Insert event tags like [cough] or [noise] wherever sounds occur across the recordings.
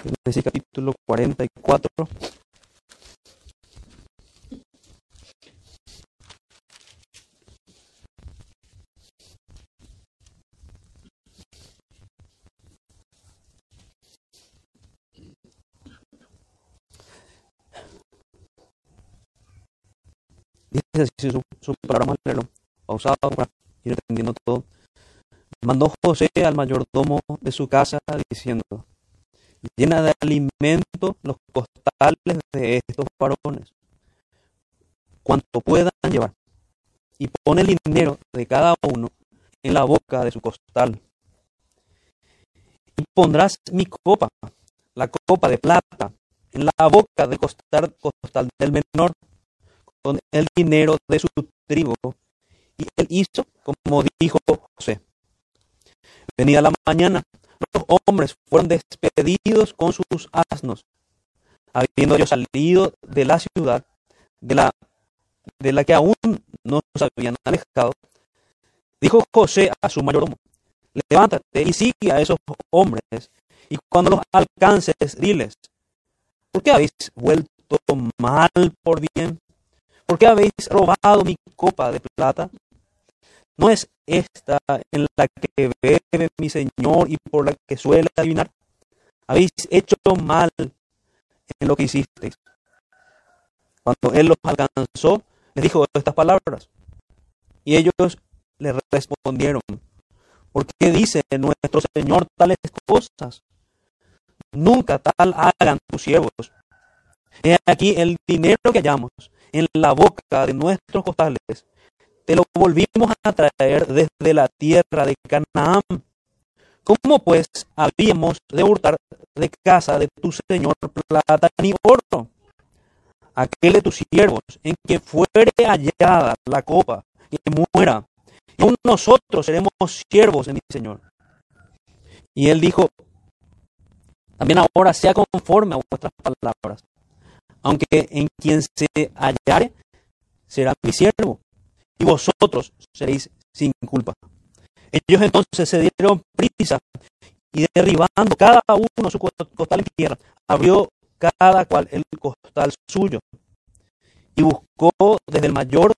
Génesis capítulo 44. Dice así su, su palabra, pausado para ir entendiendo todo. Mandó José al mayordomo de su casa diciendo, llena de alimento los costales de estos varones, cuanto puedan llevar, y pone el dinero de cada uno en la boca de su costal. Y pondrás mi copa, la copa de plata, en la boca del costal, costal del menor, con el dinero de su trigo. Y él hizo como dijo José. Venida la mañana, hombres fueron despedidos con sus asnos, habiendo ellos salido de la ciudad, de la, de la que aún no se habían alejado. Dijo José a su mayordomo, levántate y sigue a esos hombres, y cuando los alcances, diles, ¿por qué habéis vuelto mal por bien? ¿Por qué habéis robado mi copa de plata? ¿No es esta en la que bebe mi Señor y por la que suele adivinar? Habéis hecho mal en lo que hicisteis. Cuando él los alcanzó, les dijo estas palabras. Y ellos le respondieron, ¿por qué dice nuestro Señor tales cosas? Nunca tal hagan tus siervos. He aquí el dinero que hallamos en la boca de nuestros costales, te lo volvimos a traer desde la tierra de Canaán. ¿Cómo pues habíamos de hurtar de casa de tu señor plata ni oro? Aquel de tus siervos, en que fuere hallada la copa, que muera, y aún nosotros seremos siervos de mi señor. Y él dijo, también ahora sea conforme a vuestras palabras aunque en quien se hallare será mi siervo, y vosotros seréis sin culpa. Ellos entonces se dieron prisa y derribando cada uno su costal en tierra, abrió cada cual el costal suyo y buscó desde el mayor,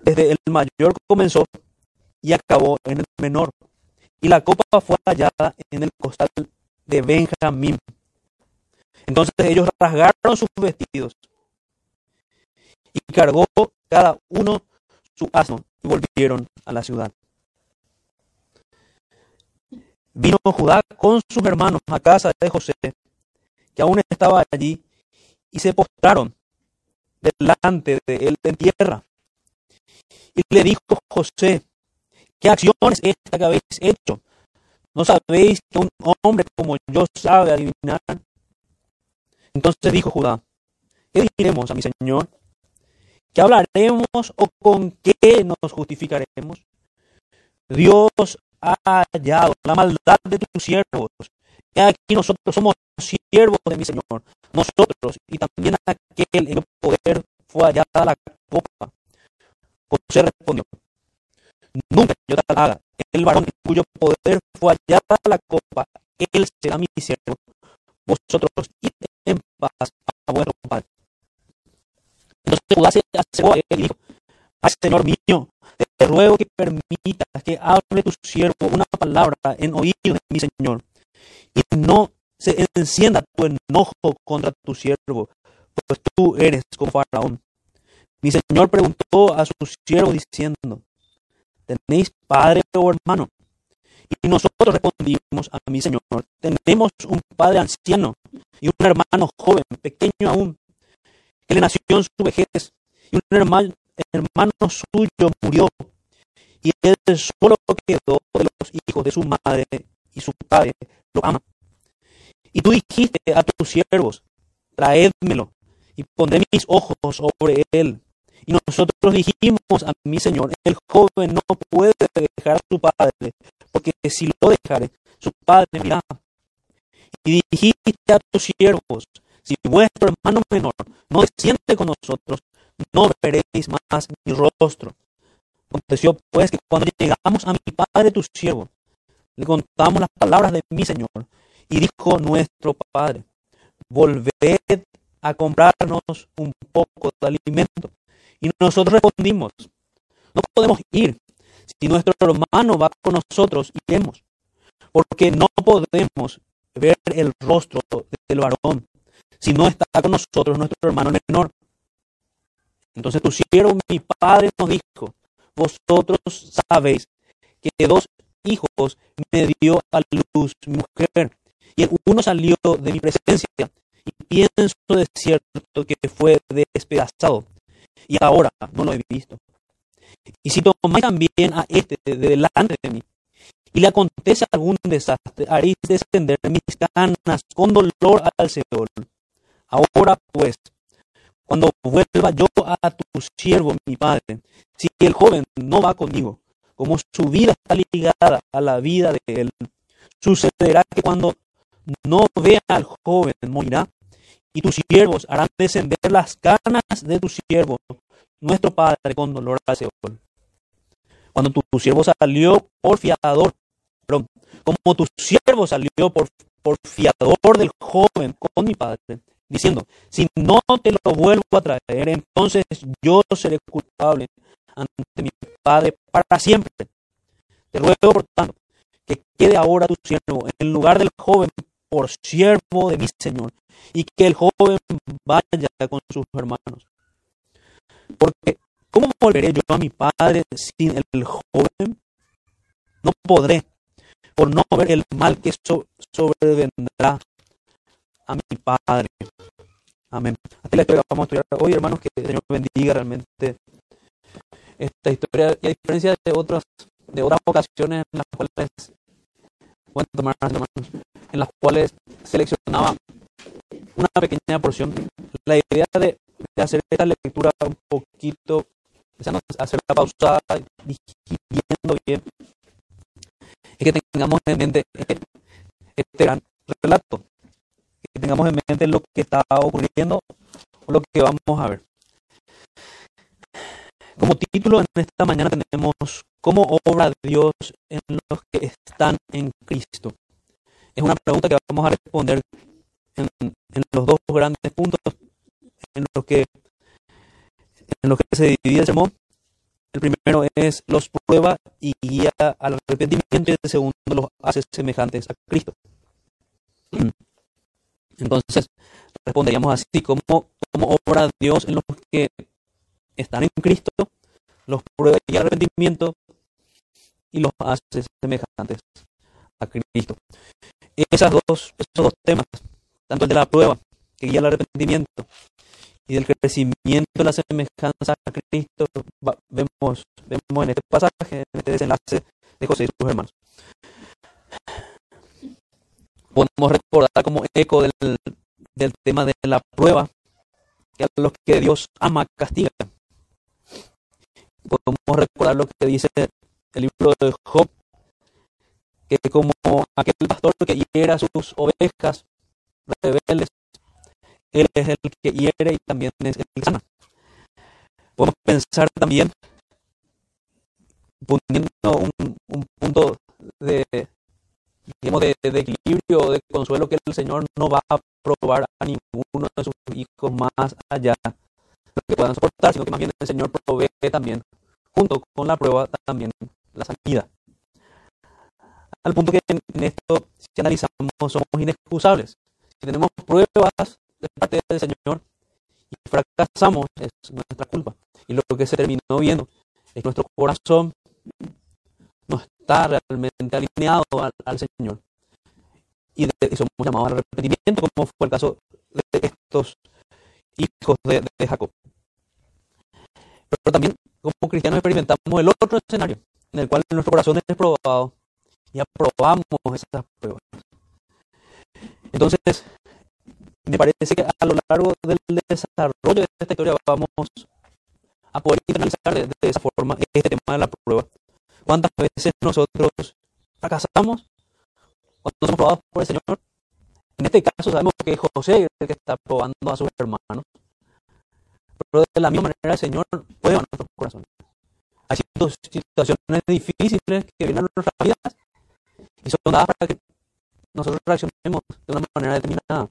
desde el mayor comenzó y acabó en el menor. Y la copa fue hallada en el costal de Benjamín. Entonces ellos rasgaron sus vestidos y cargó cada uno su asno y volvieron a la ciudad. Vino Judá con sus hermanos a casa de José, que aún estaba allí, y se postraron delante de él en tierra. Y le dijo José, ¿qué acción es esta que habéis hecho? ¿No sabéis que un hombre como yo sabe adivinar? Entonces dijo Judá, ¿qué diremos a mi Señor? ¿Qué hablaremos o con qué nos justificaremos? Dios ha hallado la maldad de tus siervos. Y aquí nosotros somos siervos de mi Señor. Nosotros y también aquel en el poder fue hallada la copa. José respondió, nunca yo te haga. El varón cuyo poder fue hallada la copa, él será mi siervo. Vosotros id en paz. Judá se y dijo, Ay Señor mío, te ruego que permitas que hable tu siervo una palabra en oído de mi Señor, y no se encienda tu enojo contra tu siervo, pues tú eres como Faraón. Mi Señor preguntó a su siervo diciendo, ¿tenéis padre o hermano? Y nosotros respondimos a mi Señor, tenemos un padre anciano y un hermano joven, pequeño aún, le nació en su vejez, y un hermano, hermano suyo murió, y él solo quedó de los hijos de su madre, y su padre lo ama. Y tú dijiste a tus siervos, traédmelo, y pondré mis ojos sobre él. Y nosotros dijimos a mi Señor, el joven no puede dejar a su padre, porque si lo dejare, su padre mirá. Y dijiste a tus siervos, si vuestro hermano menor no siente con nosotros, no veréis más mi rostro. Aconteció pues que cuando llegamos a mi padre tu siervo, le contamos las palabras de mi Señor, Y dijo nuestro padre, volved a comprarnos un poco de alimento. Y nosotros respondimos, no podemos ir. Si nuestro hermano va con nosotros, iremos. Porque no podemos ver el rostro del varón si no está con nosotros nuestro hermano menor. Entonces tu siervo, mi padre, nos dijo, vosotros sabéis que dos hijos me dio a luz mi mujer, y el uno salió de mi presencia, y pienso de cierto que fue despedazado, y ahora no lo he visto. Y si tomáis también a este de delante de mí, y le acontece algún desastre, haréis descender mis canas con dolor al Seol. Ahora pues, cuando vuelva yo a tu siervo, mi padre, si el joven no va conmigo, como su vida está ligada a la vida de él, sucederá que cuando no vea al joven morirá, y tus siervos harán descender las canas de tu siervo, nuestro padre, con dolor al Seol. Cuando tu, siervo salió por fiador, como tu siervo salió por, por fiador del joven con mi padre, diciendo, si no te lo vuelvo a traer, entonces yo seré culpable ante mi Padre para siempre. Te ruego, por tanto, que quede ahora tu siervo en lugar del joven por siervo de mi Señor, y que el joven vaya con sus hermanos. Porque, ¿cómo volveré yo a mi Padre sin el joven? No podré, por no ver el mal que sobrevendrá a mi Padre. Amén. Así la historia vamos a estudiar hoy, hermanos, que el Señor bendiga realmente esta historia y a diferencia de otras de otras ocasiones en las cuales bueno, en las cuales seleccionaba una pequeña porción. La idea de, de hacer esta lectura un poquito, hacerla pausada, digiriendo bien, es que tengamos en mente este, este gran relato que tengamos en mente lo que está ocurriendo o lo que vamos a ver. Como título en esta mañana tenemos ¿Cómo obra Dios en los que están en Cristo? Es una pregunta que vamos a responder en, los dos grandes puntos en los que en los que se divide el sermón. El primero es los prueba y guía al arrepentimiento y el segundo los hace semejantes a Cristo. [clears throat] Entonces, responderíamos así, como obra Dios en los que están en Cristo, los prueba y arrepentimiento y los hace semejantes a Cristo. Esos dos temas, tanto el de la prueba, que guía el arrepentimiento, y del crecimiento de la semejanza a Cristo, vemos, vemos en este pasaje, en este desenlace de José y sus hermanos podemos recordar como eco del, del tema de la prueba, que a los que Dios ama castiga. Podemos recordar lo que dice el libro de Job, que como aquel pastor que hiera sus ovejas rebeldes, él es el que hiere y también es el que sana. Podemos pensar también, poniendo un, un punto de, digamos, de, de, equilibrio, de consuelo que el Señor no va a probar a ninguno de sus hijos más allá de que puedan soportar, sino que más bien el Señor provee también, junto con la prueba, también la salida. Al punto que en esto, si analizamos, somos inexcusables. Si tenemos pruebas de parte del Señor y fracasamos, es nuestra culpa. Y lo que se terminó viendo es nuestro corazón no está realmente alineado al, Señor. Y, somos llamados al arrepentimiento, como fue el caso de estos hijos de, Jacob. Pero también, como cristianos, experimentamos el otro escenario, en el cual nuestro corazón es probado y aprobamos esas pruebas. Entonces, me parece que a lo largo del desarrollo de esta historia vamos a poder analizar de, de esa forma este tema de la prueba ¿Cuántas veces nosotros fracasamos cuando somos probados por el Señor? En este caso sabemos que José es el que está probando a sus hermanos. Pero de la misma manera el Señor puede a nuestros corazones. Hay situaciones difíciles que vienen a nuestras vidas y son dadas para que nosotros reaccionemos de una manera determinada.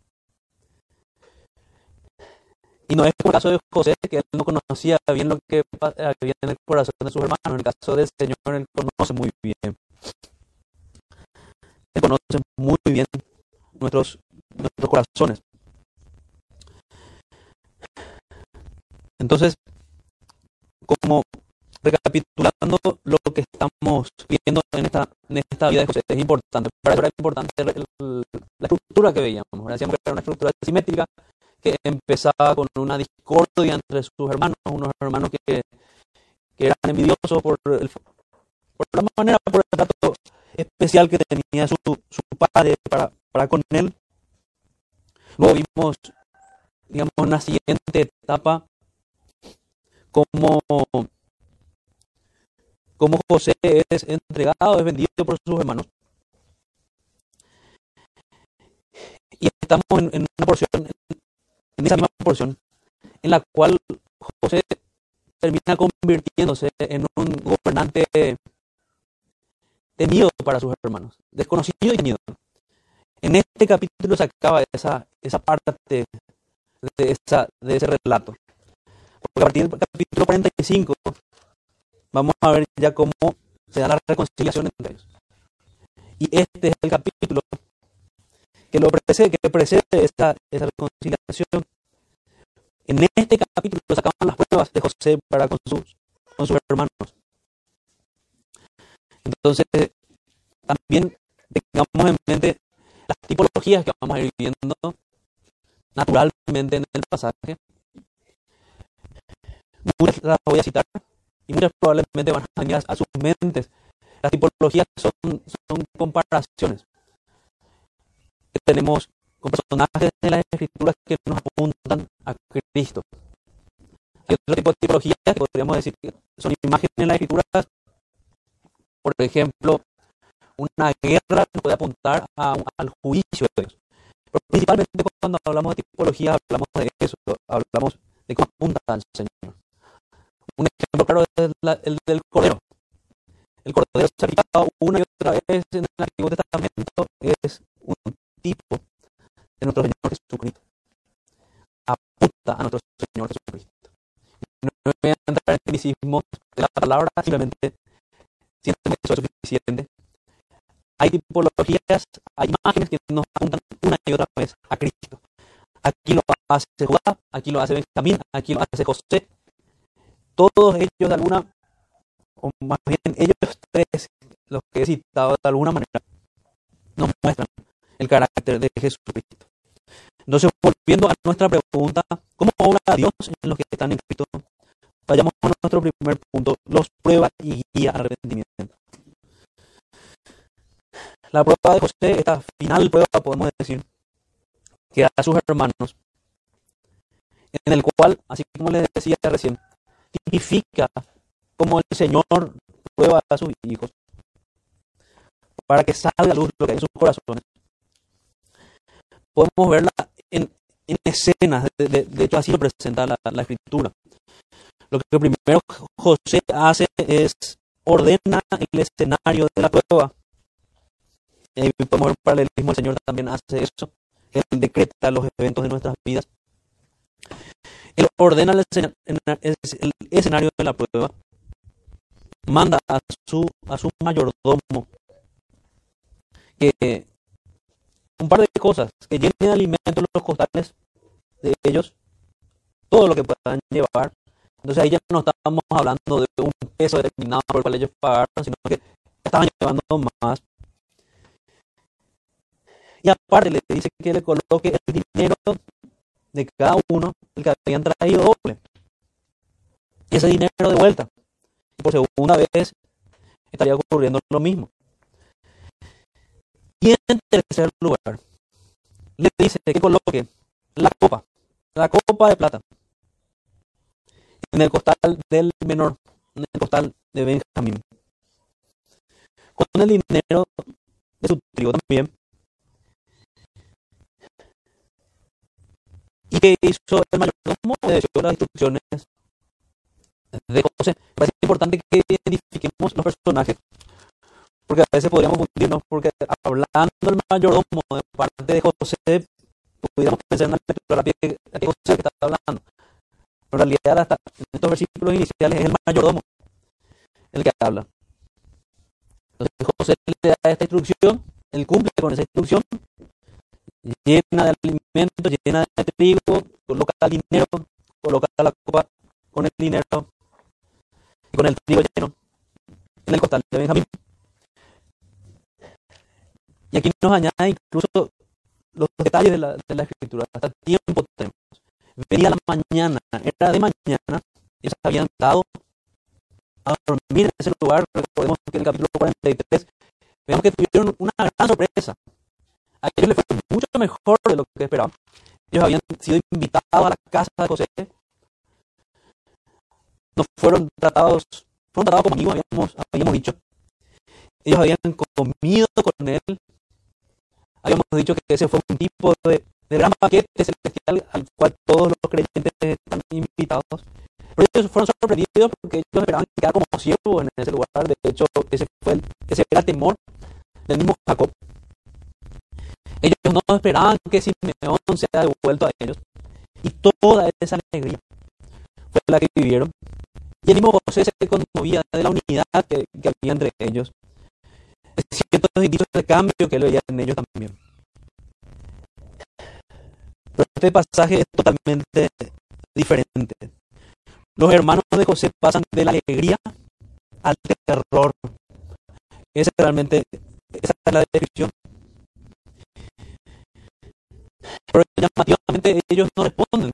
Y no es como el caso de José, que él no conocía bien lo que había en el corazón de sus hermanos. En el caso del Señor, él conoce muy bien. Él conoce muy bien nuestros, nuestros corazones. Entonces, como recapitulando lo que estamos viendo en esta, en esta vida de José, es importante. Para eso era importante la estructura que veíamos. Decíamos que era una estructura simétrica que empezaba con una discordia entre sus hermanos, unos hermanos que, que eran envidiosos por, el, la manera, por el trato especial que tenía su, su padre para, para con él. Luego vimos, digamos, una siguiente etapa como, como José es entregado, es vendido por sus hermanos. Y estamos en una porción, en esa misma porción, en la cual José termina convirtiéndose en un gobernante temido para sus hermanos, desconocido y temido. En este capítulo se acaba esa, esa parte de, esa, de ese relato. Porque a partir del capítulo 45 vamos a ver ya cómo se da la reconciliación entre ellos. Y este es el capítulo que lo precede, que precede esa, esa reconciliación. En este capítulo se acaban las pruebas de José para con sus, con sus hermanos. Entonces, también tengamos en mente las tipologías que vamos a ir viendo naturalmente en el pasaje. Muchas las voy a citar y muchas probablemente van a venir a sus mentes. Las tipologías son, son comparaciones tenemos con personajes de las escrituras que nos apuntan a Cristo. Hay otro tipo de tipologías que podríamos decir que son imágenes en las escrituras. Por ejemplo, una guerra nos puede apuntar a, al juicio de Dios. Pero principalmente cuando hablamos de tipología, hablamos de eso, hablamos de cómo apunta al Señor. Un ejemplo claro es el del Cordero. El Cordero sacrificado una y otra vez en el Antiguo Testamento es tipo de nuestro Señor Jesucristo. Apunta a nuestro Señor Jesucristo. No voy a entrar en tecnicismo de la palabra, simplemente siento que eso es suficiente hay tipologías, hay imágenes que nos apuntan una y otra vez a Cristo. Aquí lo hace Judá, aquí lo hace Benjamín, aquí lo hace José. Todos ellos de alguna, o más bien ellos tres, los que he citado de alguna manera, nos muestran el carácter de Jesucristo. Entonces, volviendo a nuestra pregunta, ¿cómo obra Dios en los que están en Cristo? Vayamos a nuestro primer punto, los prueba y guía al arrepentimiento. La prueba de José, esta final prueba, podemos decir, que a sus hermanos, en el cual, así como les decía recién, significa como el Señor prueba a sus hijos para que salga a luz lo que hay en sus corazones. Podemos verla en, en escenas, de, hecho así lo presenta la, la escritura. Lo que primero José hace es ordena el escenario de la prueba eh, podemos ver paralelismo, el Señor también hace eso. Él decreta los eventos de nuestras vidas. Él ordena el escenario de la prueba. Manda a su, a su mayordomo que un par de cosas, que llenen de alimentos los costales de ellos, todo lo que puedan llevar. Entonces ahí ya no estamos hablando de un peso determinado por el cual ellos pagaron, sino que estaban llevando más y aparte le dice que le coloque el dinero de cada uno, el que habían traído doble. Ese dinero de vuelta. Y por segunda vez estaría ocurriendo lo mismo. Y en tercer lugar, le dice que coloque la copa, la copa de plata, en el costal del menor, en el costal de Benjamín. Con el dinero de su trigo también, y que hizo el mayordomo obedeció las instrucciones de José. Parece importante que identifiquemos los personajes, porque a veces podríamos confundirnos, porque hablando del mayordomo de parte de José, pudiéramos pensar en lectura rápida que José está hablando. Pero en realidad, hasta en estos versículos iniciales es el mayordomo el que habla. Entonces José le da esta instrucción, él cumple con esa instrucción, llena de alimentos, llena de trigo, coloca el dinero, coloca la copa con el dinero y con el trigo lleno en el costal de Benjamín. Y aquí nos añade incluso los detalles de la, de la escritura. Hasta tiempo tenemos. Venía la mañana, era de mañana, ellos habían dado a dormir en ese lugar. Recordemos que en el capítulo 43 vemos que tuvieron una gran sorpresa. A ellos les fue mucho mejor de lo que esperaban. Ellos habían sido invitados a la casa de José. No fueron tratados, fueron tratados como amigos, habíamos, habíamos dicho. Ellos habían comido con él. Habíamos dicho que ese fue un tipo de, gran paquete celestial al cual todos los creyentes están invitados. Pero ellos fueron sorprendidos porque ellos esperaban quedar como siervos en ese lugar. De hecho, ese, fue el, ese era temor del mismo Jacob. Ellos no esperaban que Simeón sea devuelto a ellos. Y toda esa alegría fue la que vivieron. Y el mismo José se conmovía de la unidad que había entre ellos. Es cierto indicios de cambio que lo veía en ellos también. Pero este pasaje es totalmente diferente. Los hermanos de José pasan de la alegría al terror. Esa realmente, esa es la descripción. Pero llamativamente ellos no responden.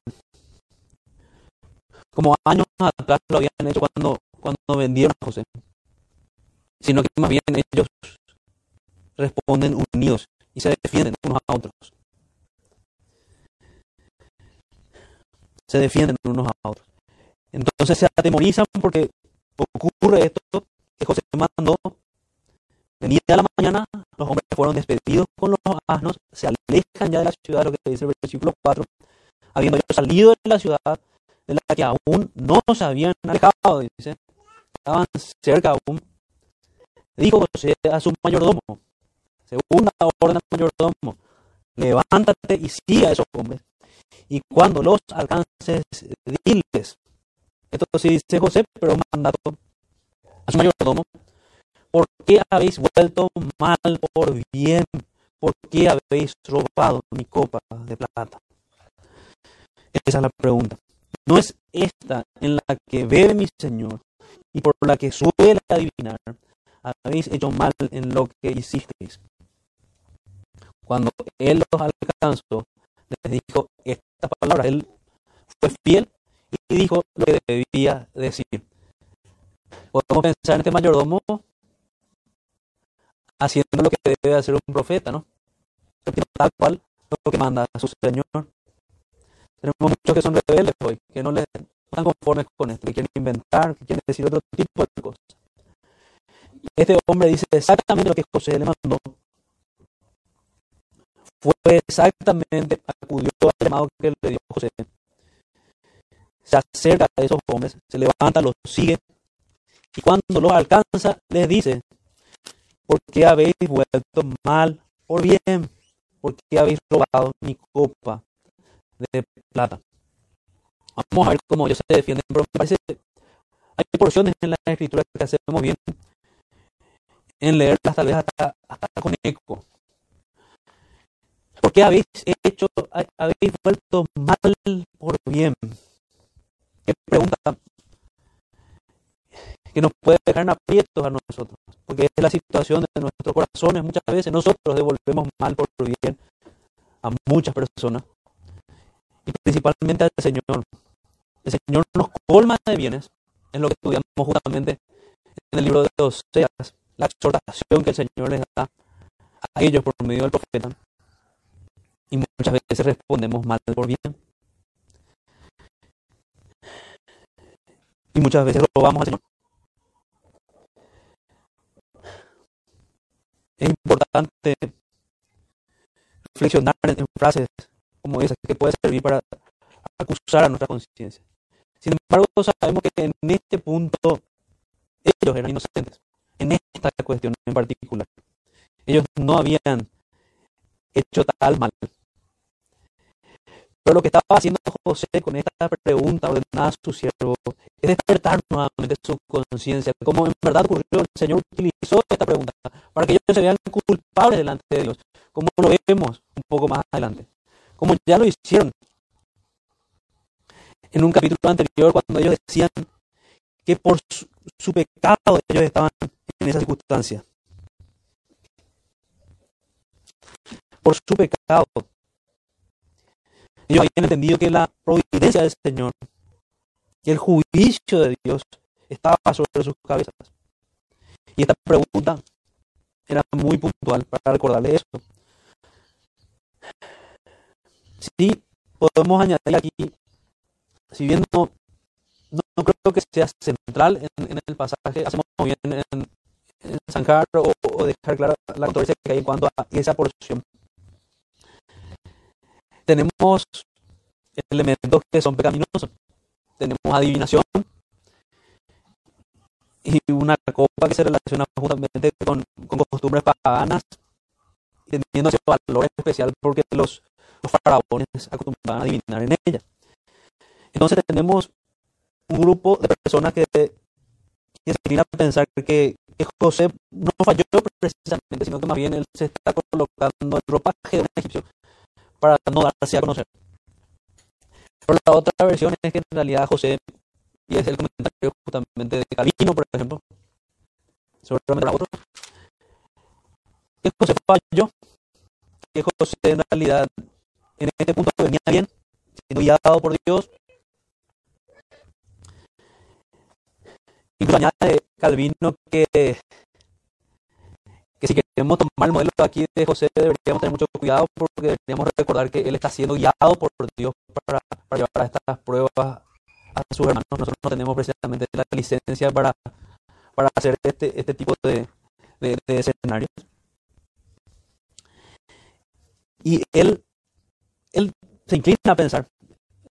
Como años atrás lo habían hecho cuando, cuando vendieron a José. Sino que más bien ellos responden unidos y se defienden unos a otros. Se defienden unos a otros. Entonces se atemorizan porque ocurre esto que José mandó. Venía a la mañana, los hombres fueron despedidos con los asnos, se alejan ya de la ciudad, lo que dice el versículo 4, habiendo salido de la ciudad de la que aún no se habían alejado, estaban cerca aún. Dijo José a su mayordomo, segunda orden al mayordomo, levántate y siga a esos hombres. Y cuando los alcances, diles, esto sí dice José, pero un mandato a su mayordomo. ¿Por qué habéis vuelto mal por bien? ¿Por qué habéis robado mi copa de plata? Esa es la pregunta. ¿No es esta en la que bebe mi Señor y por la que suele adivinar? Habéis hecho mal en lo que hicisteis. Cuando Él los alcanzó, les dijo esta palabra. Él fue fiel y dijo lo que debía decir. Podemos pensar en este mayordomo haciendo lo que debe hacer un profeta, ¿no? Tal cual lo que manda a su Señor. Tenemos muchos que son rebeldes hoy, que no, le, están conformes con esto, que quieren inventar, que quieren decir otro tipo de cosas. Este hombre dice exactamente lo que José le mandó. Fue exactamente, acudió al llamado que le dio José se acerca a esos hombres, se levanta, los sigue, y cuando los alcanza, les dice, ¿por qué habéis vuelto mal por bien? ¿Por qué habéis robado mi copa de plata? Vamos a ver cómo ellos se defienden, pero parece hay porciones en la escritura que hacemos bien en leerlas tal vez hasta con eco. ¿Por qué habéis hecho, habéis vuelto mal por bien? Qué pregunta que nos puede dejar en aprietos a nosotros, porque es la situación de nuestros corazones. Muchas veces nosotros devolvemos mal por bien a muchas personas, y principalmente al Señor. El Señor nos colma de bienes, es lo que estudiamos justamente en el libro de Oseas, la exhortación que el Señor les da a ellos por medio del profeta. Y muchas veces respondemos mal por bien. y muchas veces robamos al Señor. Es importante reflexionar en frases como esas que puede servir para acusar a nuestra conciencia. Sin embargo, sabemos que en este punto ellos eran inocentes. En esta cuestión en particular. Ellos no habían hecho tal mal. Pero lo que estaba haciendo José con esta pregunta ordenada a su siervo es despertar nuevamente su conciencia, como en verdad ocurrió, el Señor utilizó esta pregunta para que ellos se vean culpables delante de Dios, como lo vemos un poco más adelante, como ya lo hicieron en un capítulo anterior cuando ellos decían que por su, pecado ellos estaban en esa circunstancia. Por su pecado. Ellos habían entendido que la providencia del Señor, que el juicio de Dios estaba sobre sus cabezas. Y esta pregunta era muy puntual para recordarle eso. Sí, podemos añadir aquí, si bien no, no, creo que sea central en, el pasaje, hacemos bien en, zanjar o, dejar clara la controversia que hay en cuanto a esa porción. Tenemos elementos que son pecaminosos. Tenemos adivinación y una copa que se relaciona justamente con, con costumbres paganas, teniendo ese valor especial porque los, faraones acostumbraban a adivinar en ella. Entonces tenemos un grupo de personas que, que se inclina a pensar que, José no falló precisamente, sino que más bien él se está colocando el ropaje de un egipcio para no darse a conocer. Pero la otra versión es que en realidad José, y es el comentario justamente de Calvino, por ejemplo, sobre la otro, que José falló, que José en realidad en este punto venía bien, siendo guiado por Dios, Incluso añade Calvino que, que si queremos tomar el modelo aquí de José deberíamos tener mucho cuidado porque deberíamos recordar que él está siendo guiado por Dios para, para llevar a estas pruebas a sus hermanos. Nosotros no tenemos precisamente la licencia para, para hacer este, este tipo de, de, escenarios. Y él, él se inclina a pensar,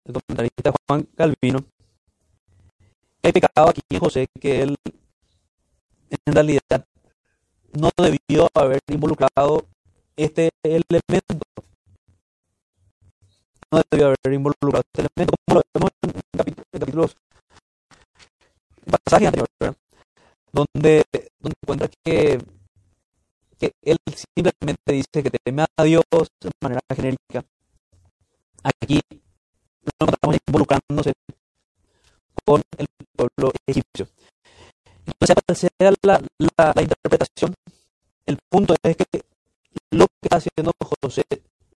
el comentarista Juan Calvino, hay pecado aquí en José que él en realidad no debió haber involucrado este elemento. No debió haber involucrado este elemento, como lo vemos en, capítulos, en pasajes anteriores, donde, donde encuentra que, que él simplemente dice que teme a Dios de manera genérica. Aquí no estamos involucrándose con el pueblo egipcio. Entonces, sea la, la, interpretación, el punto es que lo que está haciendo José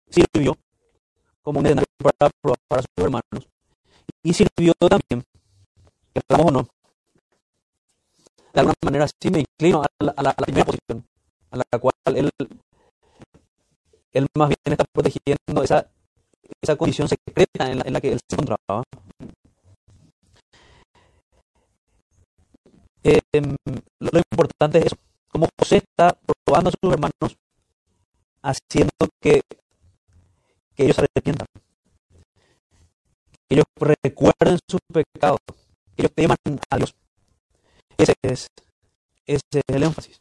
sirvió como un escenario para para sus hermanos. Y sirvió también, que o no, de alguna manera sí me inclino a la, a la, primera posición, a la cual él, él más bien está protegiendo esa, esa condición secreta en la, en la que él se encontraba. Eh, lo importante es eso, como José está probando a sus hermanos, haciendo que, que ellos se arrepientan, que ellos recuerden sus pecados, que ellos teman a Dios. Ese es, ese es el énfasis.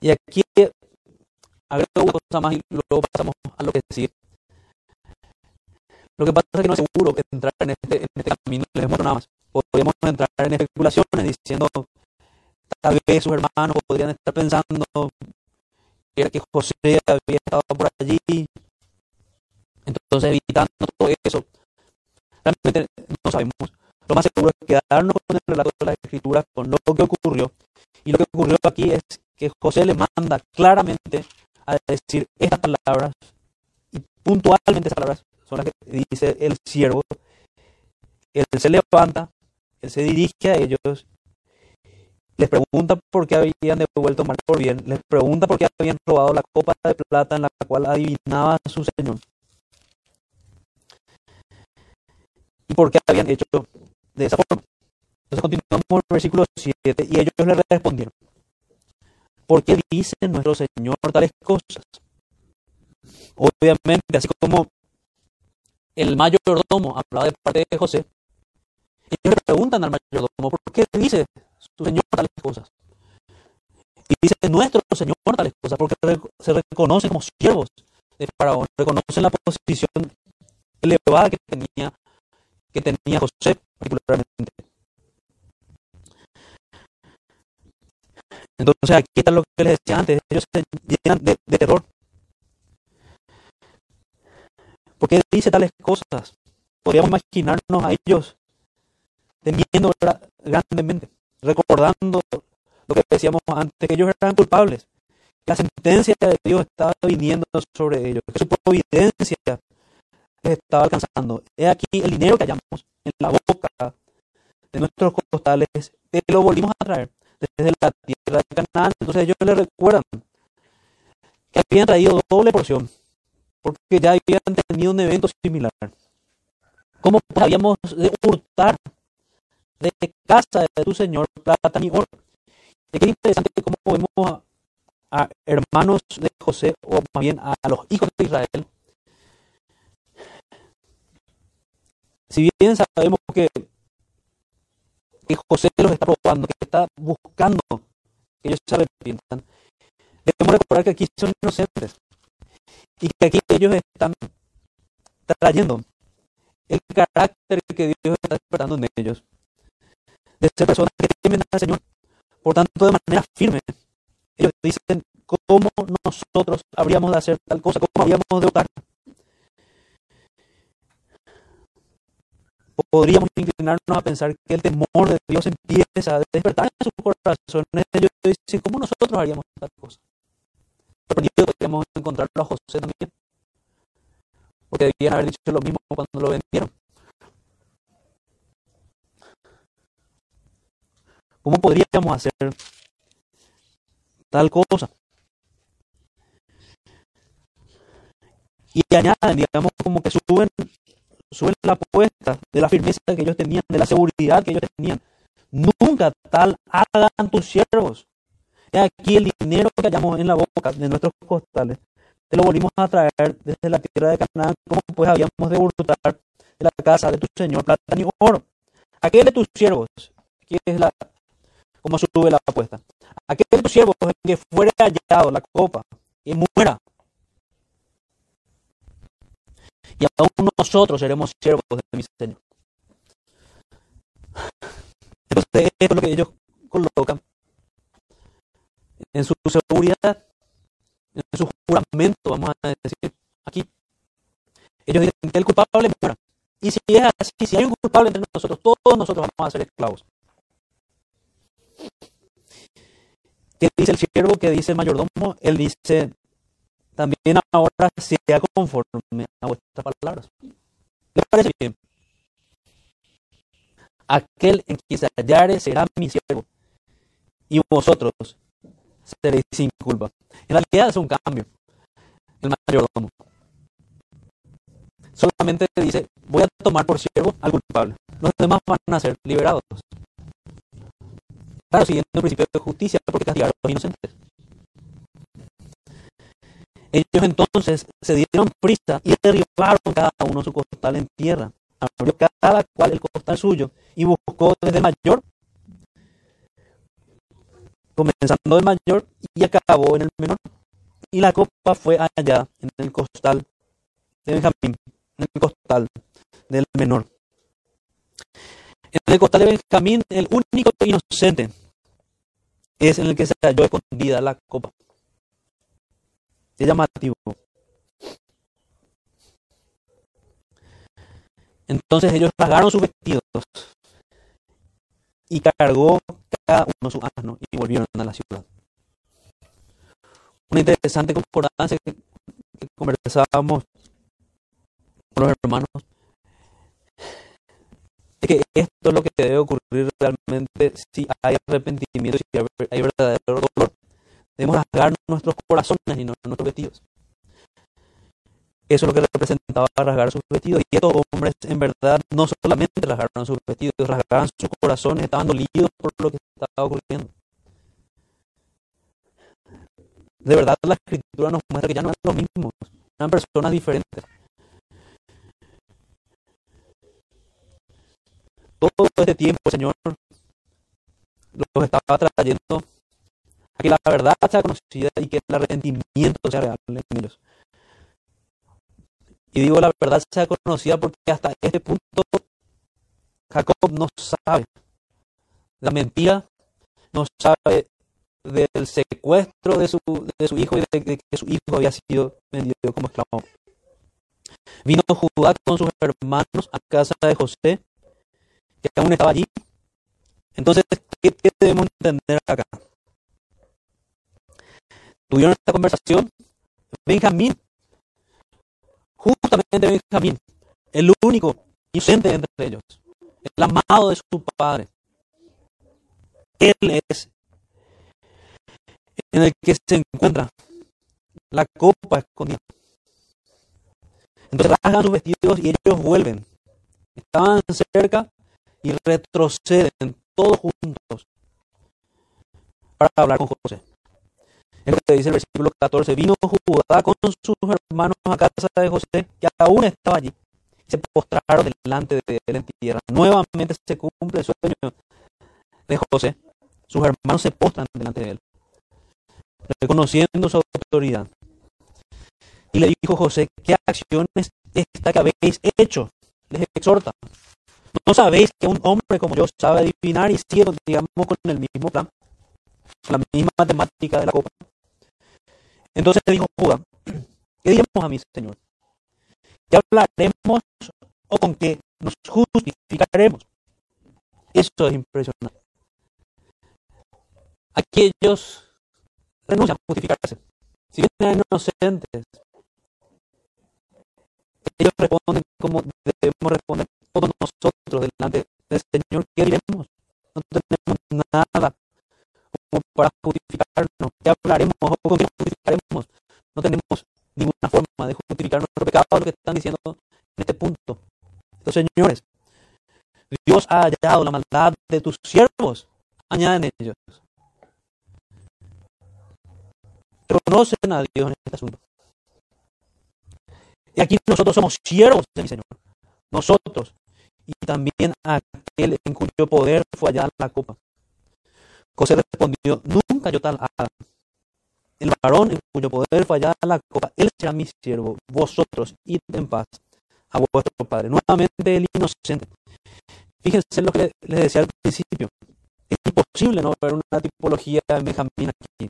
Y aquí agrego una cosa más y luego pasamos a lo que sigue. Lo que pasa es que no es seguro entrar en este, este camino les muestro nada más podríamos entrar en especulaciones diciendo tal vez sus hermanos podrían estar pensando que, que José había estado por allí, entonces evitando todo eso. Realmente no sabemos. Lo más seguro es quedarnos con el relato de las escrituras, con lo que ocurrió. Y lo que ocurrió aquí es que José le manda claramente a decir estas palabras, y puntualmente esas palabras son las que dice el siervo. Él se levanta, él se dirige a ellos, les pregunta por qué habían devuelto mal por bien, les pregunta por qué habían robado la copa de plata en la cual adivinaba su señor. Y por qué habían hecho de esa forma. Entonces continuamos en el versículo 7 y ellos le respondieron. ¿Por qué dice nuestro Señor tales cosas? Obviamente, así como el mayordomo hablaba de parte de José, ellos le preguntan al mayordomo, ¿por qué dice tu Señor tales cosas. Y dice nuestro Señor tales cosas, porque se reconocen como siervos de Faraón, reconocen la posición elevada que tenía, que tenía José particularmente. Entonces aquí está lo que les decía antes, ellos se llenan de, terror. ¿Por qué dice tales cosas? Podríamos imaginarnos a ellos temiendo grandemente, recordando lo que decíamos antes, que ellos eran culpables, la sentencia de Dios estaba viniendo sobre ellos, que su providencia les estaba alcanzando. He aquí el dinero que hallamos en la boca de nuestros costales, que lo volvimos a traer desde la tierra de Canaán. Entonces ellos le recuerdan que habían traído doble porción, porque ya habían tenido un evento similar. ¿Cómo habíamos de hurtar de casa de tu Señor plata ni oro? Es interesante cómo vemos a, hermanos de José, o más bien a los hijos de Israel, si bien sabemos que que José los está probando, que está buscando que ellos se arrepientan, debemos recordar que aquí son inocentes y que aquí ellos están trayendo el carácter que Dios está despertando en ellos, de ser personas que temen al Señor. Por tanto, de manera firme, ellos dicen cómo nosotros habríamos de hacer tal cosa, cómo habríamos de votar. podríamos inclinarnos a pensar que el temor de Dios empieza a despertar en sus corazones. Ellos dicen, ¿cómo nosotros haríamos tal cosa? Podríamos encontrarlo a José también. Porque debían haber dicho lo mismo cuando lo vendieron. ¿Cómo podríamos hacer tal cosa? Y añaden, digamos, como que suben suben la apuesta de la firmeza que ellos tenían, de la seguridad que ellos tenían. Nunca tal hagan tus siervos. Aquí el dinero que hallamos en la boca de nuestros costales. Te lo volvimos a traer desde la tierra de Canaán, como pues habíamos de hurtar de la casa de tu Señor plata ni oro. Aquel de tus siervos, que es la, como sube la apuesta. Aquel de tus siervos que fuere hallado la copa y muera y aún nosotros seremos siervos de mi Señor. Entonces, esto es lo que ellos colocan en su seguridad, en su juramento, vamos a decir aquí. Ellos dicen que el culpable muera. Y si es así, si hay un culpable entre nosotros, todos nosotros vamos a ser esclavos. ¿Qué dice el siervo? ¿Qué dice el mayordomo? Él dice, también ahora sea conforme a vuestras palabras. ¿Le parece bien? Aquel en quien se hallare será mi siervo, y vosotros seréis sin culpa. En realidad es un cambio. El mayordomo solamente dice, voy a tomar por siervo al culpable. Los demás van a ser liberados. Claro, siguiendo el principio de justicia, porque castigar a los inocentes. Ellos entonces se dieron prisa y derribaron cada uno su costal en tierra. Abrió cada cual el costal suyo y buscó desde el mayor, comenzando del mayor y acabó en el menor. Y la copa fue allá en el costal de Benjamín, en el costal del menor. En el costal de Benjamín, el único inocente es en el que se halló escondida la copa. Es llamativo. Entonces ellos rasgaron sus vestidos y cargó cada uno su asno y volvieron a la ciudad. Una interesante concordancia que, conversábamos con los hermanos es que esto es lo que debe ocurrir realmente si hay arrepentimiento, si hay verdadero dolor. Debemos rasgar nuestros corazones y no nuestros vestidos. Eso es lo que representaba rasgar sus vestidos. Y estos hombres, en verdad, no solamente rasgaron sus vestidos, rasgaban sus corazones, estaban dolidos por lo que estaba ocurriendo. De verdad, la escritura nos muestra que ya no eran los mismos, eran personas diferentes. Todo este tiempo, Señor, los estaba trayendo a que la verdad sea conocida y que el arrepentimiento sea real en ellos. Y digo la verdad sea conocida porque hasta este punto Jacob no sabe la mentira, no sabe del secuestro de su, de su hijo y de, que su hijo había sido vendido como esclavo. Vino Judá con sus hermanos a casa de José, que aún estaba allí. Entonces, ¿qué, qué debemos entender acá? Tuvieron esta conversación. Benjamín, justamente Benjamín, el único inocente entre ellos, el amado de su padre. Él es en el que se encuentra la copa escondida. Entonces rasgan sus vestidos y ellos vuelven. Estaban cerca y retroceden todos juntos para hablar con José. Es lo que dice el versículo 14. Vino Judá con sus hermanos a casa de José, que aún estaba allí. Se postraron delante de él en tierra. Nuevamente se cumple el sueño de José. Sus hermanos se postran delante de él reconociendo su autoridad. Y le dijo José, ¿qué acciones esta que habéis hecho? Les exhorta. ¿No sabéis que un hombre como yo sabe adivinar y sigue, digamos, con el mismo plan? La misma matemática de la copa. Entonces dijo Judá, ¿qué diremos a mi Señor? ¿Qué hablaremos o con qué nos justificaremos? Eso es impresionante. Aquellos renuncian a justificarse. Si vienen inocentes, ellos responden como debemos responder todos nosotros delante del Señor. ¿Qué diremos? No tenemos nada como para justificarnos. ¿Qué hablaremos justificaremos? No tenemos ninguna forma de justificar nuestro pecado, lo que están diciendo en este punto. Los señores, Dios ha hallado la maldad de tus siervos, añaden ellos. reconocen a Dios en este asunto. Y aquí nosotros somos siervos de mi Señor. Nosotros. Y también aquel en cuyo poder fue allá la copa. José respondió, nunca yo tal haga. El varón en cuyo poder allá la copa, él será mi siervo. Vosotros, id en paz a vuestro Padre. Nuevamente el inocente. Fíjense lo que les decía al principio. Es imposible no ver una tipología de Benjamín aquí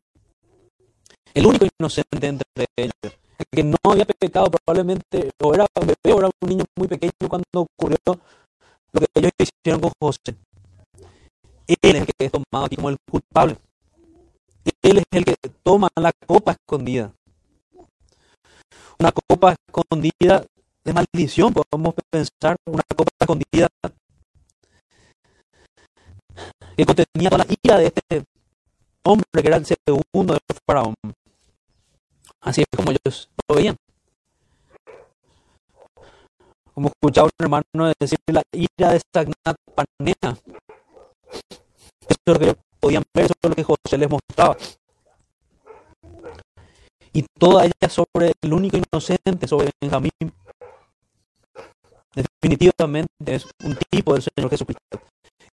el único inocente entre ellos, el que no había pecado probablemente, o era un bebé o era un niño muy pequeño cuando ocurrió lo que ellos hicieron con José. Él es el que es tomado aquí como el culpable. Él es el que toma la copa escondida. Una copa escondida de maldición, podemos pensar, una copa escondida que contenía toda la ira de este hombre que era el segundo del faraón. Así es como ellos lo veían. Como escuchaba un hermano decir la ira de Stagnat Panea. Eso es lo que ellos podían ver, eso es lo que José les mostraba. Y toda ella sobre el único inocente, sobre Benjamín. Definitivamente es un tipo del Señor Jesucristo.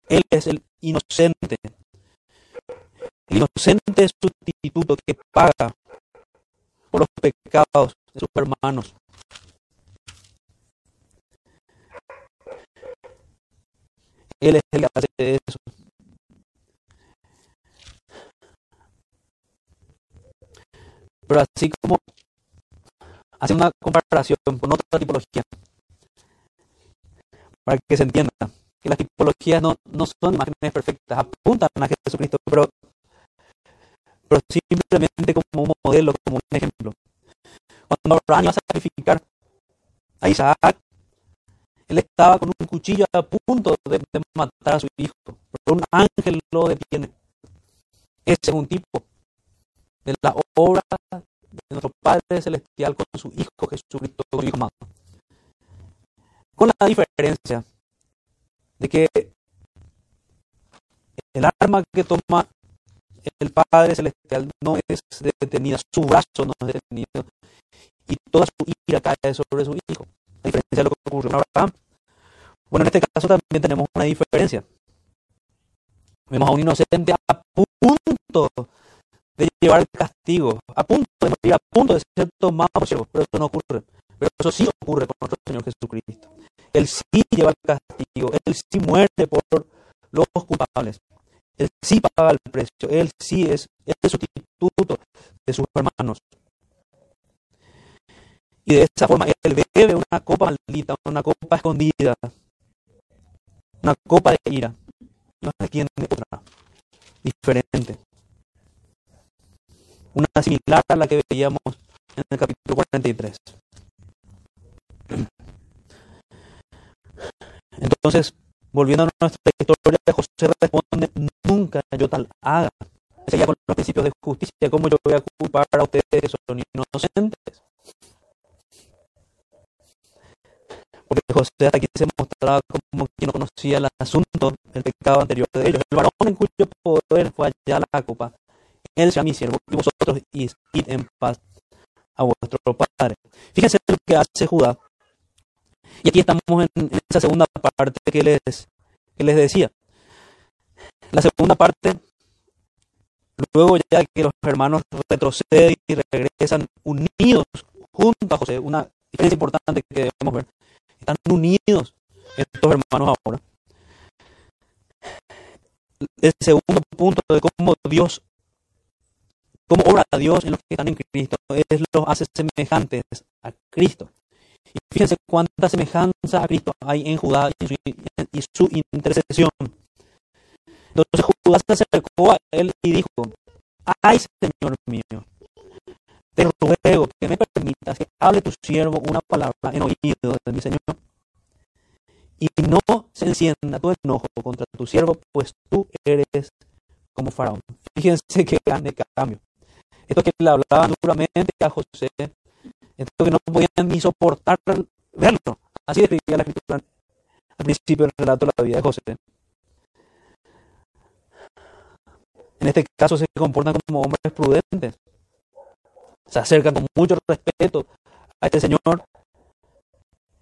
Él es el inocente. El inocente sustituto que paga por los pecados de sus hermanos. Él es el que hace eso. Pero así como hace una comparación con otra tipología, para que se entienda que las tipologías no, no son imágenes perfectas, apuntan a Jesucristo, pero pero simplemente como un modelo, como un ejemplo. Cuando Abraham iba a sacrificar a Isaac, él estaba con un cuchillo a punto de, matar a su hijo, pero un ángel lo detiene. Ese es un tipo de la obra de nuestro Padre Celestial con su Hijo Jesucristo, con. Con la diferencia de que el arma que toma el Padre Celestial no es detenida, su brazo no es detenido, y toda su ira cae sobre su hijo. A diferencia de lo que ocurrió con Abraham. Bueno, en este caso también tenemos una diferencia. Vemos a un inocente a punto de llevar castigo, a punto de morir, a punto de ser tomado pero eso no ocurre. Pero eso sí ocurre con nuestro Señor Jesucristo. Él sí lleva el castigo, Él sí muere por los culpables. Él sí paga el precio, Él sí es el sustituto de sus hermanos. Y de esa forma Él bebe una copa maldita, una copa escondida, una copa de ira. No tiene otra, diferente. Una similar a la que veíamos en el capítulo 43. Entonces, volviendo a nuestra historia, José responde, nunca yo tal haga. Seguía con los principios de justicia, ¿cómo yo voy a culpar a ustedes son inocentes? Porque José aquí se mostraba como quien no conocía el asunto, el pecado anterior de ellos. El varón en cuyo poder fue allá la copa. Él sea mi siervo y vosotros id en paz a vuestro padre. Fíjense lo que hace Judá. Y aquí estamos en, esa segunda parte que les, que les decía. La segunda parte, luego ya que los hermanos retroceden y regresan unidos junto a José, una diferencia importante que debemos ver. Están unidos estos hermanos ahora. El segundo punto de cómo Dios, cómo obra Dios en los que están en Cristo, es los hace semejantes a Cristo. Y fíjense cuánta semejanza a Cristo hay en Judá y su, y su intercesión. Entonces Judá se acercó a él y dijo, ay Señor mío, te ruego que me permitas que hable tu siervo una palabra en oído de mi Señor. Y no se encienda tu enojo contra tu siervo, pues tú eres como faraón. Fíjense que grande cambio. Esto que le hablaban duramente a José, esto que no podían ni soportar verlo. Así describía la escritura al principio del relato de la vida de José. En este caso se comportan como hombres prudentes se acercan con mucho respeto a este señor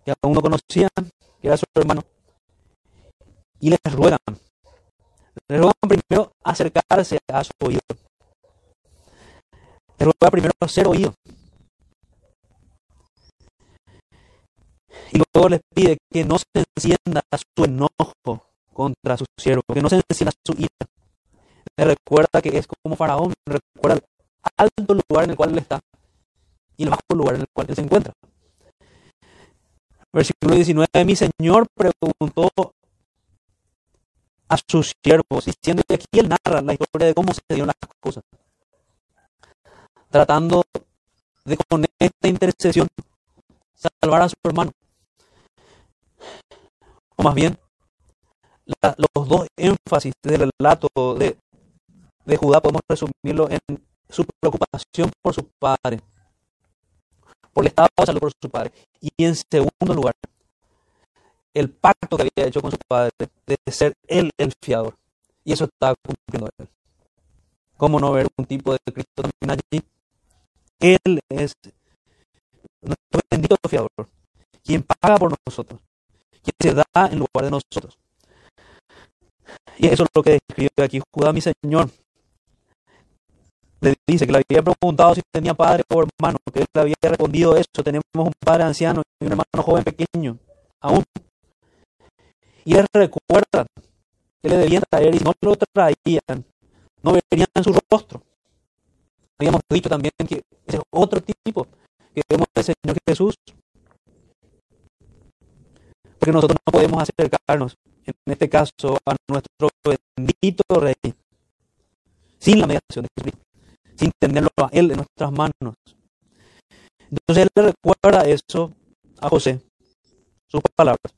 que aún no conocían, que era su hermano, y les ruegan. Les ruegan primero acercarse a su oído. Les ruegan primero ser oído. Y luego les pide que no se encienda su enojo contra su siervo, que no se encienda su ira. Les recuerda que es como faraón, recuerda alto lugar en el cual él está y el bajo lugar en el cual él se encuentra. Versículo 19, mi Señor preguntó a sus siervos, diciendo que aquí él narra la historia de cómo se dieron las cosas, tratando de con esta intercesión salvar a su hermano. O más bien, los dos énfasis del relato de, de Judá podemos resumirlo en su preocupación por su padre, por el estado de salud por su padre. Y en segundo lugar, el pacto que había hecho con su padre de ser él el fiador. Y eso estaba cumpliendo él. ¿Cómo no ver un tipo de Cristo también allí? Él es nuestro bendito fiador, quien paga por nosotros, quien se da en lugar de nosotros. Y eso es lo que describe aquí Judá, mi Señor, le dice que le había preguntado si tenía padre o hermano, que él le había respondido eso, tenemos un padre anciano y un hermano joven pequeño, aún. Y él recuerda que le debían traer y no lo traían, no verían su rostro. Habíamos dicho también que ese es otro tipo que vemos del Señor Jesús. Porque nosotros no podemos acercarnos, en este caso, a nuestro bendito Rey, sin la mediación de Cristo sin tenerlo a Él en nuestras manos. Entonces Él le recuerda eso a José, sus palabras.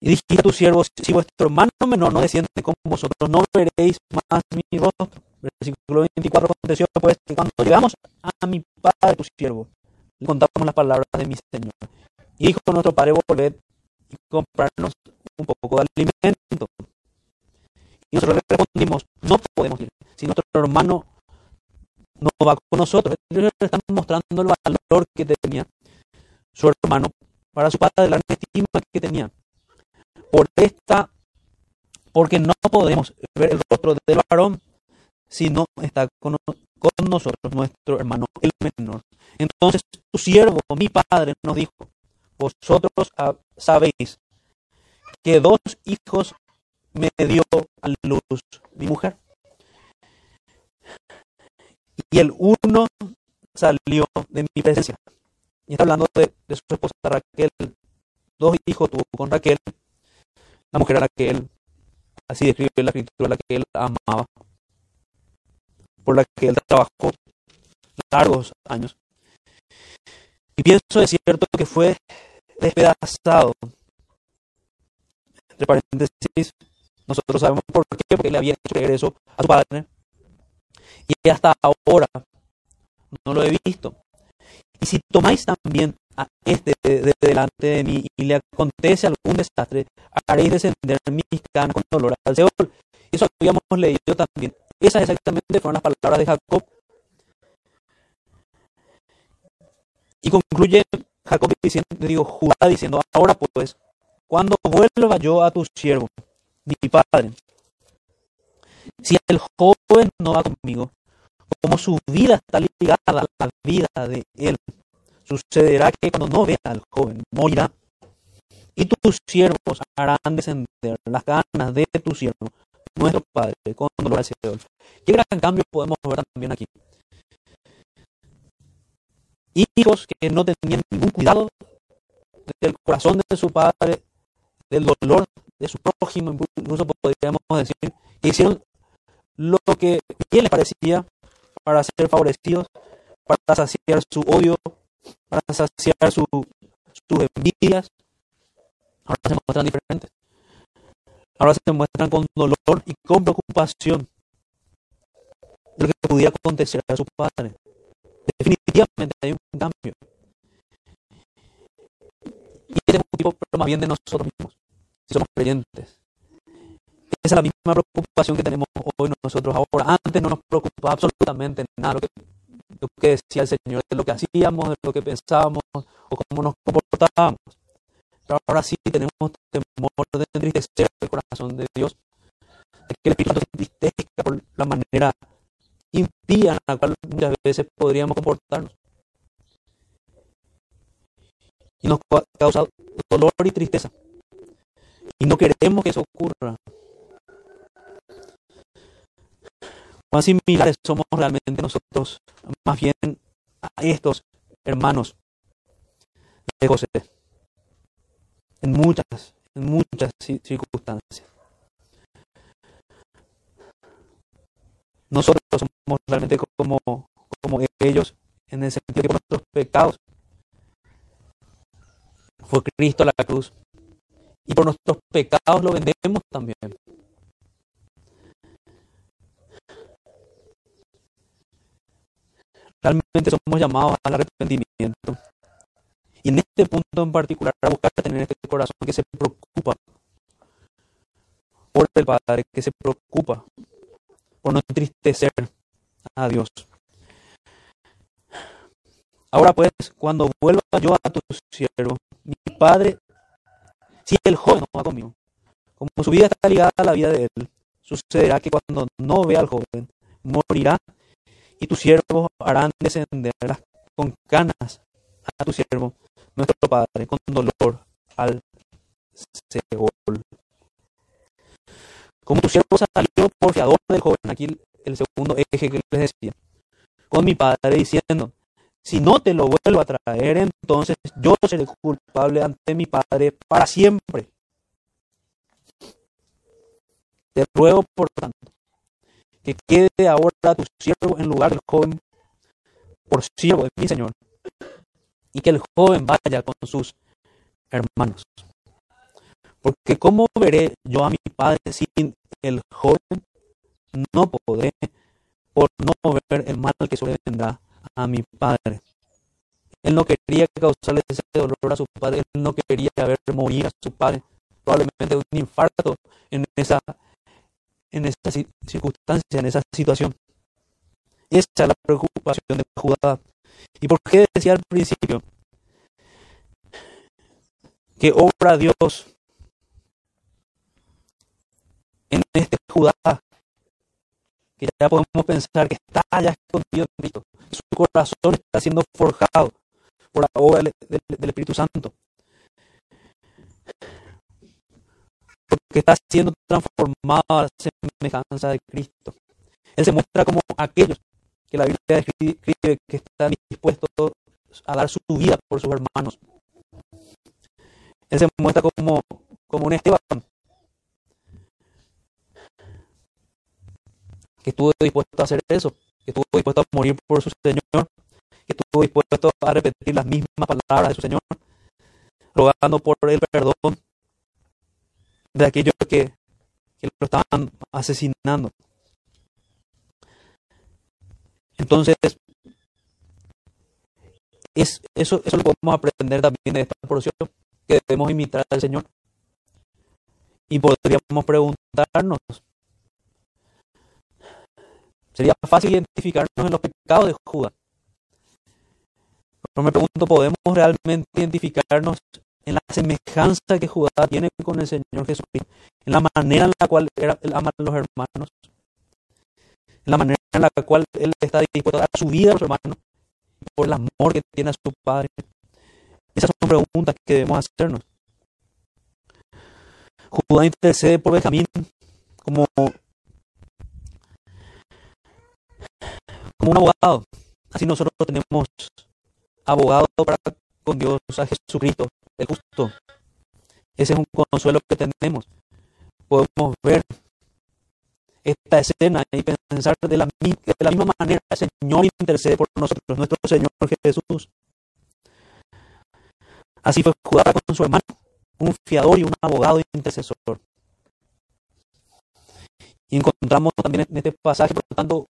Y dijiste a tus siervos, si vuestro hermano menor no desciende con vosotros, no veréis más mi rostro. Versículo 24 aconteció pues que cuando llegamos a mi padre, tu siervo, le contamos las palabras de mi Señor. Y dijo nuestro padre, volved y comprarnos un poco de alimento. Y nosotros le respondimos, no podemos ir si nuestro hermano no va con nosotros. Ellos le están mostrando el valor que tenía su hermano para su padre, la estima que tenía. Por esta porque no podemos ver el rostro del varón si no está con, nosotros nuestro hermano el menor. Entonces tu siervo, mi padre, nos dijo, vosotros sabéis que dos hijos me dio a luz mi mujer. Y el uno salió de mi presencia. Y está hablando de, de su esposa Raquel. Dos hijos tuvo con Raquel. La mujer a Raquel, así describe la escritura, la que él amaba, por la que él trabajó largos años. Y pienso de cierto que fue despedazado. Entre paréntesis, nosotros sabemos por qué, porque le había hecho regreso a su padre. Y hasta ahora no lo he visto. Y si tomáis también a este de, delante de mí y le acontece algún desastre, haréis descender mis canas con dolor al Seol. Eso habíamos leído también. Esas exactamente fueron las palabras de Jacob. Y concluye Jacob diciendo, Judá diciendo, ahora pues, cuando vuelva yo a tu siervo, mi padre, si el joven no va conmigo, como su vida está ligada a la vida de él, sucederá que cuando no vea al joven, morirá. Y tus siervos harán descender las ganas de tu siervo, nuestro Padre, con dolor al Señor. Qué gran cambio podemos ver también aquí. Hijos que no tenían ningún cuidado del corazón de su padre, del dolor de su prójimo, incluso podríamos decir, que hicieron lo que bien les parecía para ser favorecidos, para saciar su odio, para saciar sus envidias. Ahora se muestran diferentes. Ahora se muestran con dolor y con preocupación de lo que pudiera acontecer a su padre. Definitivamente hay un cambio. Y este es un tipo, pero más bien de nosotros mismos, si somos creyentes. Esa es la misma preocupación que tenemos hoy nosotros ahora. Antes no nos preocupaba absolutamente nada lo que lo que decía el Señor, de lo que hacíamos, de lo que pensábamos o cómo nos comportábamos. Ahora sí tenemos temor de entristecer el corazón de Dios, de que el Espíritu se entristezca por la manera impía en la cual muchas veces podríamos comportarnos. Y nos causa dolor y tristeza. Y no queremos que eso ocurra. Cuán similares somos realmente nosotros, más bien a estos hermanos de José. En muchas, en muchas circunstancias. Nosotros somos realmente como, como ellos, en el sentido de nuestros pecados fue Cristo a la cruz. Y por nuestros pecados lo vendemos también. Realmente somos llamados al arrepentimiento. Y en este punto en particular, a buscar tener este corazón que se preocupa por el Padre, que se preocupa por no entristecer a Dios. Ahora pues, cuando vuelva yo a tu siervo, mi Padre, si el joven no va conmigo, como su vida está ligada a la vida de él, sucederá que cuando no vea al joven, morirá y tus siervos harán descender con canas a tu siervo, nuestro Padre, con dolor al Seol. Como tu siervo salió por fiador del joven, aquí el segundo eje que les decía, con mi Padre diciendo, si no te lo vuelvo a traer, entonces yo seré culpable ante mi Padre para siempre. Te ruego, por tanto, que quede ahora tu siervo en lugar del joven por siervo de mi Señor, y que el joven vaya con sus hermanos. Porque ¿cómo veré yo a mi padre sin el joven? No podré por no ver el mal que sobrevendrá a mi padre. Él no quería causarle ese dolor a su padre, él no quería ver morir a su padre, probablemente un infarto en esa en circunstancia, en esa situación. Esa es la preocupación de Judá. ¿Y por qué decía al principio que obra Dios en este Judá, que ya podemos pensar que está ya escondido en Cristo, su corazón está siendo forjado por la obra del, del Espíritu Santo. Porque está siendo transformado a la semejanza de Cristo. Él se muestra como aquellos que la Biblia escribe que están dispuestos a dar su vida por sus hermanos. Él se muestra como, como un Esteban que estuvo dispuesto a hacer eso, que estuvo dispuesto a morir por su Señor, que estuvo dispuesto a repetir las mismas palabras de su Señor, rogando por el perdón de aquellos que, que lo estaban asesinando. Entonces, es, eso, eso lo podemos aprender también de esta porción, que debemos imitar al Señor. Y podríamos preguntarnos, sería fácil identificarnos en los pecados de Judas. Pero me pregunto, ¿podemos realmente identificarnos en la semejanza que Judá tiene con el Señor Jesucristo? En la manera en la cual él ama a los hermanos. La manera en la cual él está dispuesto a dar su vida a los hermanos. Por el amor que tiene a su Padre. Esas son preguntas que debemos hacernos. Judá intercede por Benjamín como, como un abogado. Así nosotros tenemos abogado para con Dios a Jesucristo, el justo. Ese es un consuelo que tenemos. Podemos ver esta escena y pensar de la, misma manera, el Señor intercede por nosotros, nuestro Señor Jesús. Así fue Judá con su hermano, un fiador y un abogado intercesor. Y encontramos también en este pasaje, por lo tanto,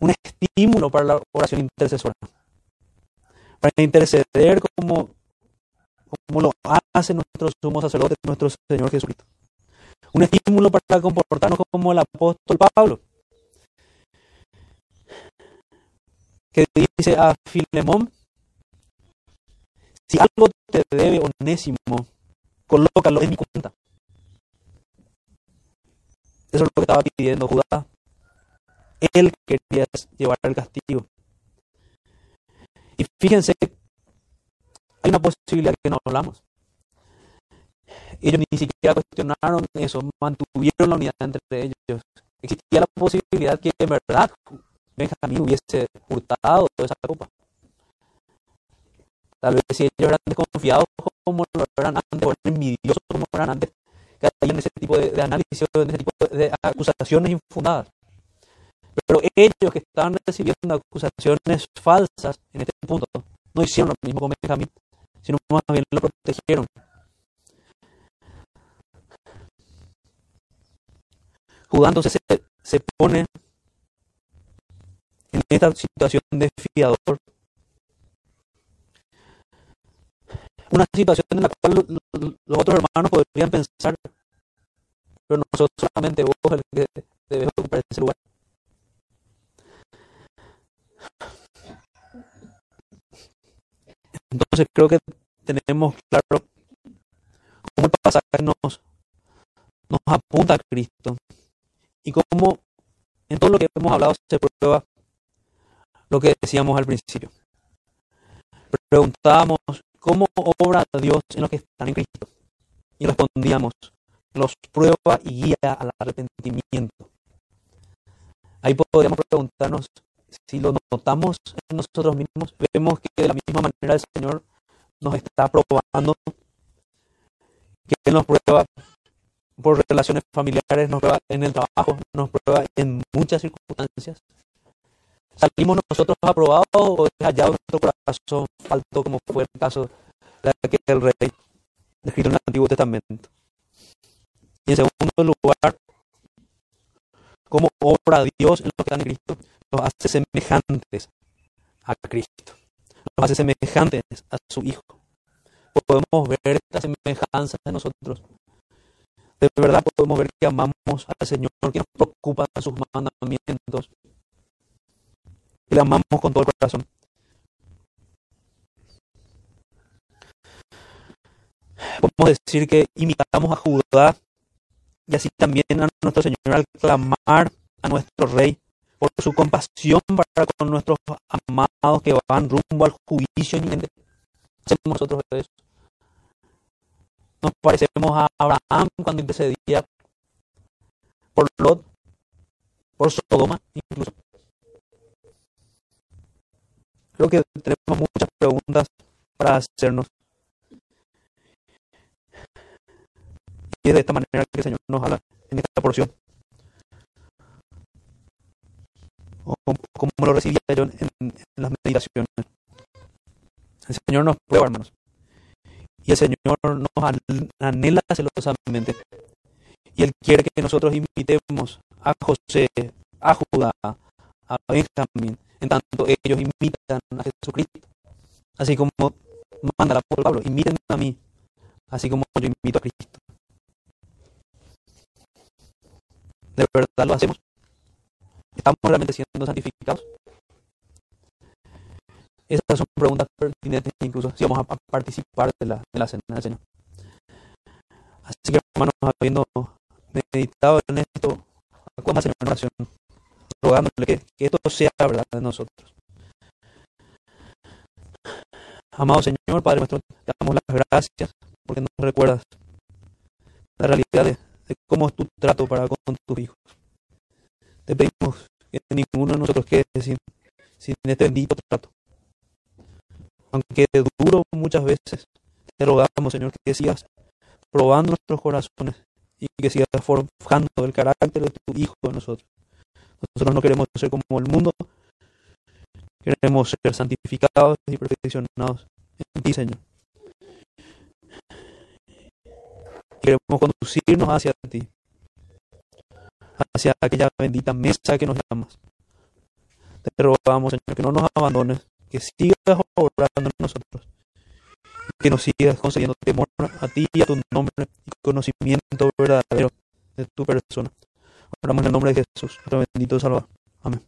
un estímulo para la oración intercesora. Para interceder como, como lo hace nuestro sumo sacerdote, nuestro Señor Jesucristo. Un estímulo para comportarnos como el apóstol Pablo, que dice a Filemón, si algo te debe onésimo, colócalo en mi cuenta. Eso es lo que estaba pidiendo Judá. Él quería llevar el castigo. Y fíjense, hay una posibilidad que no hablamos. Ellos ni siquiera cuestionaron eso, mantuvieron la unidad entre ellos. Existía la posibilidad que en verdad Benjamín hubiese hurtado toda esa copa. Tal vez si ellos eran desconfiados como lo eran antes, o envidiosos como eran antes, caían en ese tipo de, de análisis, en ese tipo de, acusaciones infundadas. Pero ellos que estaban recibiendo acusaciones falsas en este punto, no hicieron lo mismo con Benjamín, sino más bien lo protegieron. Judá entonces se, se pone en esta situación de fiador una situación en la cual los otros hermanos podrían pensar, pero nosotros solamente vos el que debes ocupar ese lugar. Entonces creo que tenemos claro cómo el pasaje nos apunta a Cristo y cómo en todo lo que hemos hablado se prueba lo que decíamos al principio. Preguntábamos cómo obra Dios en los que están en Cristo. Y respondíamos, los prueba y guía al arrepentimiento. Ahí podríamos preguntarnos si lo notamos en nosotros mismos, vemos que de la misma manera el Señor nos está probando, que nos prueba por relaciones familiares, nos prueba en el trabajo, nos prueba en muchas circunstancias. ¿Salimos nosotros aprobados o es hallado nuestro corazón falto como fue el caso de aquel rey descrito en el Antiguo Testamento? Y en segundo lugar, cómo obra Dios en los que están en Cristo, nos hace semejantes a Cristo, nos hace semejantes a su Hijo. Podemos ver esta semejanza de nosotros. De verdad podemos ver que amamos al Señor, que nos preocupa sus mandamientos, y le amamos con todo el corazón. Podemos decir que imitamos a Judá y así también a nuestro Señor al clamar a nuestro Rey por su compasión para con nuestros amados que van rumbo al juicio. Hacemos nosotros eso. Nos parecemos a Abraham cuando intercedía por Lot, por Sodoma incluso. Creo que tenemos muchas preguntas para hacernos. Y es de esta manera que el Señor nos habla en esta porción. Como lo recibía yo en, las meditaciones. El Señor nos prueba, hermanos. Y el Señor nos anhela celosamente. Y Él quiere que nosotros invitemos a José, a Judá, a Benjamín, en tanto ellos imitan a Jesucristo. Así como manda el apóstol Pablo, imiten a mí, así como yo invito a Cristo. ¿De verdad lo hacemos? ¿Estamos realmente siendo santificados? Esas son preguntas pertinentes incluso si vamos a participar de la, de la cena del Señor. Así que hermanos, habiendo meditado en esto, acudamos a en oración rogándole que, esto sea verdad de nosotros. Amado Señor, Padre nuestro, te damos las gracias porque nos recuerdas la realidad de, cómo es tu trato para con tus hijos. Te pedimos que ninguno de nosotros quede sin, sin este bendito trato. Aunque duro muchas veces, te rogamos, Señor, que sigas probando nuestros corazones y que sigas forjando el carácter de tu Hijo en nosotros. Nosotros no queremos ser como el mundo, queremos ser santificados y perfeccionados en ti, Señor. Queremos conducirnos hacia ti, hacia aquella bendita mesa que nos llamas. Te rogamos, Señor, que no nos abandones, que sigas obrando en nosotros, que nos sigas concediendo temor a ti y a tu nombre y conocimiento verdadero de tu persona. Oramos en el nombre de Jesús, nuestro bendito Salvador. Amén.